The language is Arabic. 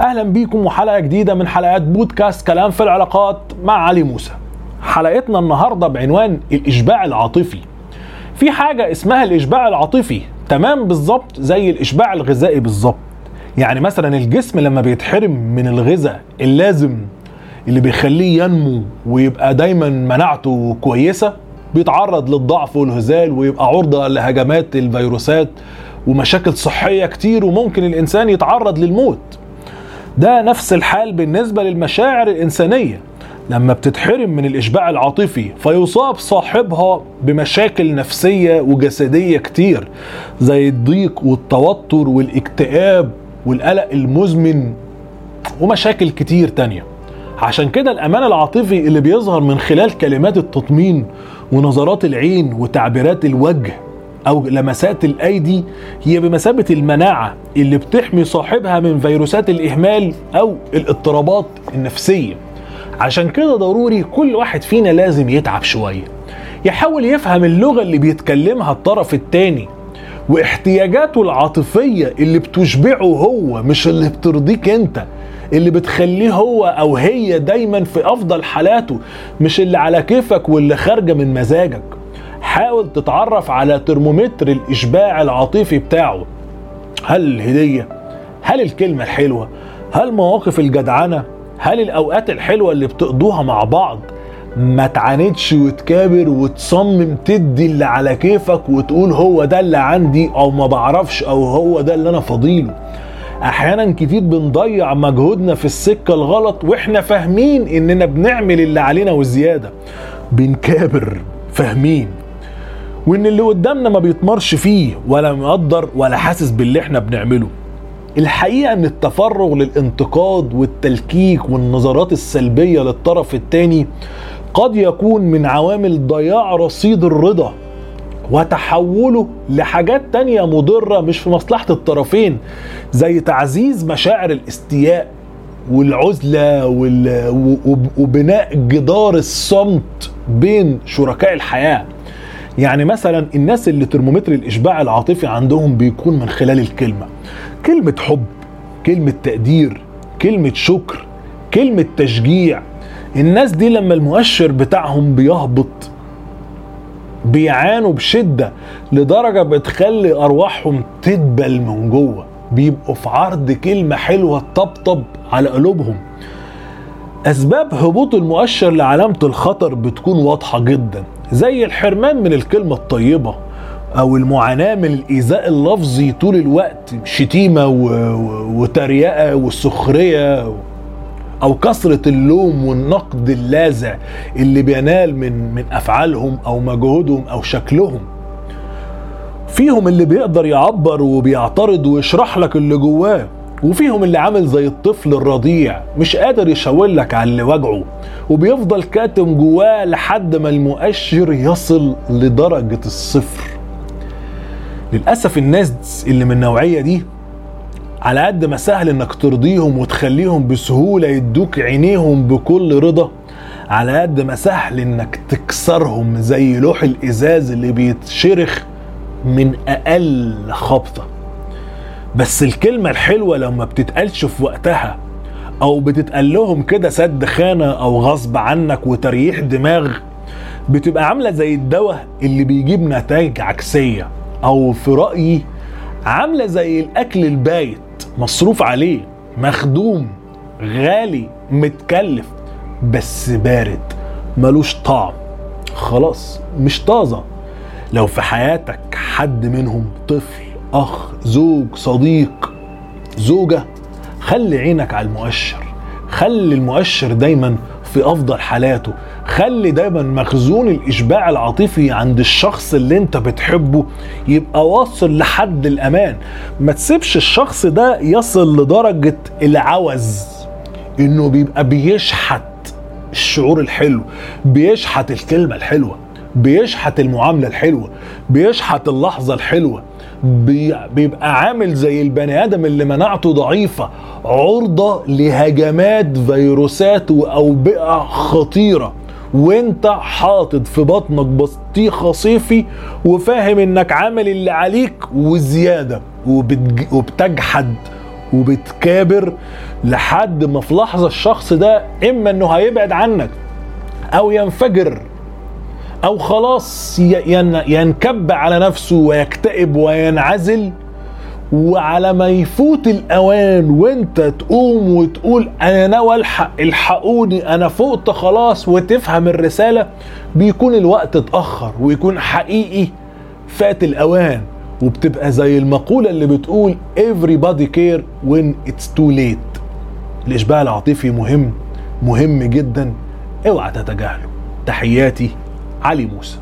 أهلا بيكم وحلقة جديدة من حلقات بودكاست كلام في العلاقات مع علي موسى. حلقتنا النهارده بعنوان الإشباع العاطفي. في حاجة اسمها الإشباع العاطفي تمام بالظبط زي الإشباع الغذائي بالظبط. يعني مثلا الجسم لما بيتحرم من الغذاء اللازم اللي بيخليه ينمو ويبقى دايما مناعته كويسة بيتعرض للضعف والهزال ويبقى عرضة لهجمات الفيروسات ومشاكل صحية كتير وممكن الإنسان يتعرض للموت. ده نفس الحال بالنسبة للمشاعر الإنسانية. لما بتتحرم من الإشباع العاطفي فيصاب صاحبها بمشاكل نفسية وجسدية كتير زي الضيق والتوتر والاكتئاب والقلق المزمن ومشاكل كتير تانية. عشان كده الأمان العاطفي اللي بيظهر من خلال كلمات التطمين ونظرات العين وتعبيرات الوجه أو لمسات الأيدي هي بمثابة المناعة اللي بتحمي صاحبها من فيروسات الإهمال أو الاضطرابات النفسية. عشان كده ضروري كل واحد فينا لازم يتعب شوية. يحاول يفهم اللغة اللي بيتكلمها الطرف التاني واحتياجاته العاطفية اللي بتشبعه هو مش اللي بترضيك أنت اللي بتخليه هو أو هي دايما في أفضل حالاته مش اللي على كيفك واللي خارجة من مزاجك. حاول تتعرف على ترمومتر الإشباع العاطفي بتاعه. هل الهدية؟ هل الكلمة الحلوة؟ هل مواقف الجدعنة؟ هل الأوقات الحلوة اللي بتقضوها مع بعض؟ ما تعاندش وتكابر وتصمم تدي اللي على كيفك وتقول هو ده اللي عندي أو ما بعرفش أو هو ده اللي أنا فضيله أحيانا كتير بنضيع مجهودنا في السكة الغلط وإحنا فاهمين إننا بنعمل اللي علينا وزيادة. بنكابر فاهمين. وإن اللي قدامنا ما بيتمرش فيه ولا مقدر ولا حاسس باللي إحنا بنعمله. الحقيقة إن التفرغ للانتقاد والتلكيك والنظرات السلبية للطرف التاني قد يكون من عوامل ضياع رصيد الرضا وتحوله لحاجات تانية مضرة مش في مصلحة الطرفين زي تعزيز مشاعر الاستياء والعزلة وبناء جدار الصمت بين شركاء الحياة. يعني مثلا الناس اللي ترمومتر الإشباع العاطفي عندهم بيكون من خلال الكلمة. كلمة حب كلمة تقدير كلمة شكر كلمة تشجيع. الناس دي لما المؤشر بتاعهم بيهبط بيعانوا بشدة لدرجة بتخلي أرواحهم تدبل من جوه. بيبقوا في عرض كلمة حلوة تطبطب على قلوبهم. أسباب هبوط المؤشر لعلامة الخطر بتكون واضحة جدا زي الحرمان من الكلمة الطيبة أو المعاناة من الإيذاء اللفظي طول الوقت شتيمة وتريقة والسخرية أو كثرة اللوم والنقد اللاذع اللي بينال من من أفعالهم أو مجهودهم أو شكلهم. فيهم اللي بيقدر يعبر وبيعترض ويشرح لك اللي جواه. وفيهم اللي عامل زي الطفل الرضيع مش قادر يشاور لك على اللي وجعه وبيفضل كاتم جواه لحد ما المؤشر يصل لدرجة الصفر. للأسف الناس اللي من النوعية دي على قد ما سهل إنك ترضيهم وتخليهم بسهولة يدوك عينيهم بكل رضا على قد ما سهل إنك تكسرهم زي لوح الإزاز اللي بيتشرخ من أقل خبطة. بس الكلمة الحلوة لما بتتقالش في وقتها أو بتتقال لهم كده سد خانة أو غصب عنك وتريح دماغ بتبقى عاملة زي الدواء اللي بيجيب نتائج عكسية أو في رأيي عاملة زي الأكل البايت مصروف عليه مخدوم غالي متكلف بس بارد ملوش طعم خلاص مش طازة. لو في حياتك حد منهم طفل أخ زوج صديق زوجة خلي عينك على المؤشر. خلي المؤشر دايما في أفضل حالاته. خلي دايما مخزون الإشباع العاطفي عند الشخص اللي أنت بتحبه يبقى واصل لحد الأمان. ما تسيبش الشخص ده يصل لدرجة العوز إنه بيبقى بيشحت الشعور الحلو بيشحت الكلمة الحلوة بيشحت المعاملة الحلوة بيشحت اللحظة الحلوة. بيبقى عامل زي البني آدم اللي مناعته ضعيفة عرضة لهجمات فيروسات واوبئه خطيرة. وانت حاطط في بطنك بطيخة صيفي وفاهم إنك عامل اللي عليك وزيادة وبتج... وبتجحد وبتكابر لحد ما في لحظة الشخص ده إما إنه هيبعد عنك أو ينفجر. أو خلاص ينكب على نفسه ويكتئب وينعزل. وعلى ما يفوت الأوان وانت تقوم وتقول أنا ناوي الحق الحقوني أنا فقت خلاص وتفهم الرسالة. بيكون الوقت اتأخر ويكون حقيقي فات الأوان. وبتبقى زي المقولة اللي بتقول everybody care when it's too late. الإشباع العاطفي مهم مهم جدا. اوعى تتجاهله. تحياتي. علي موسى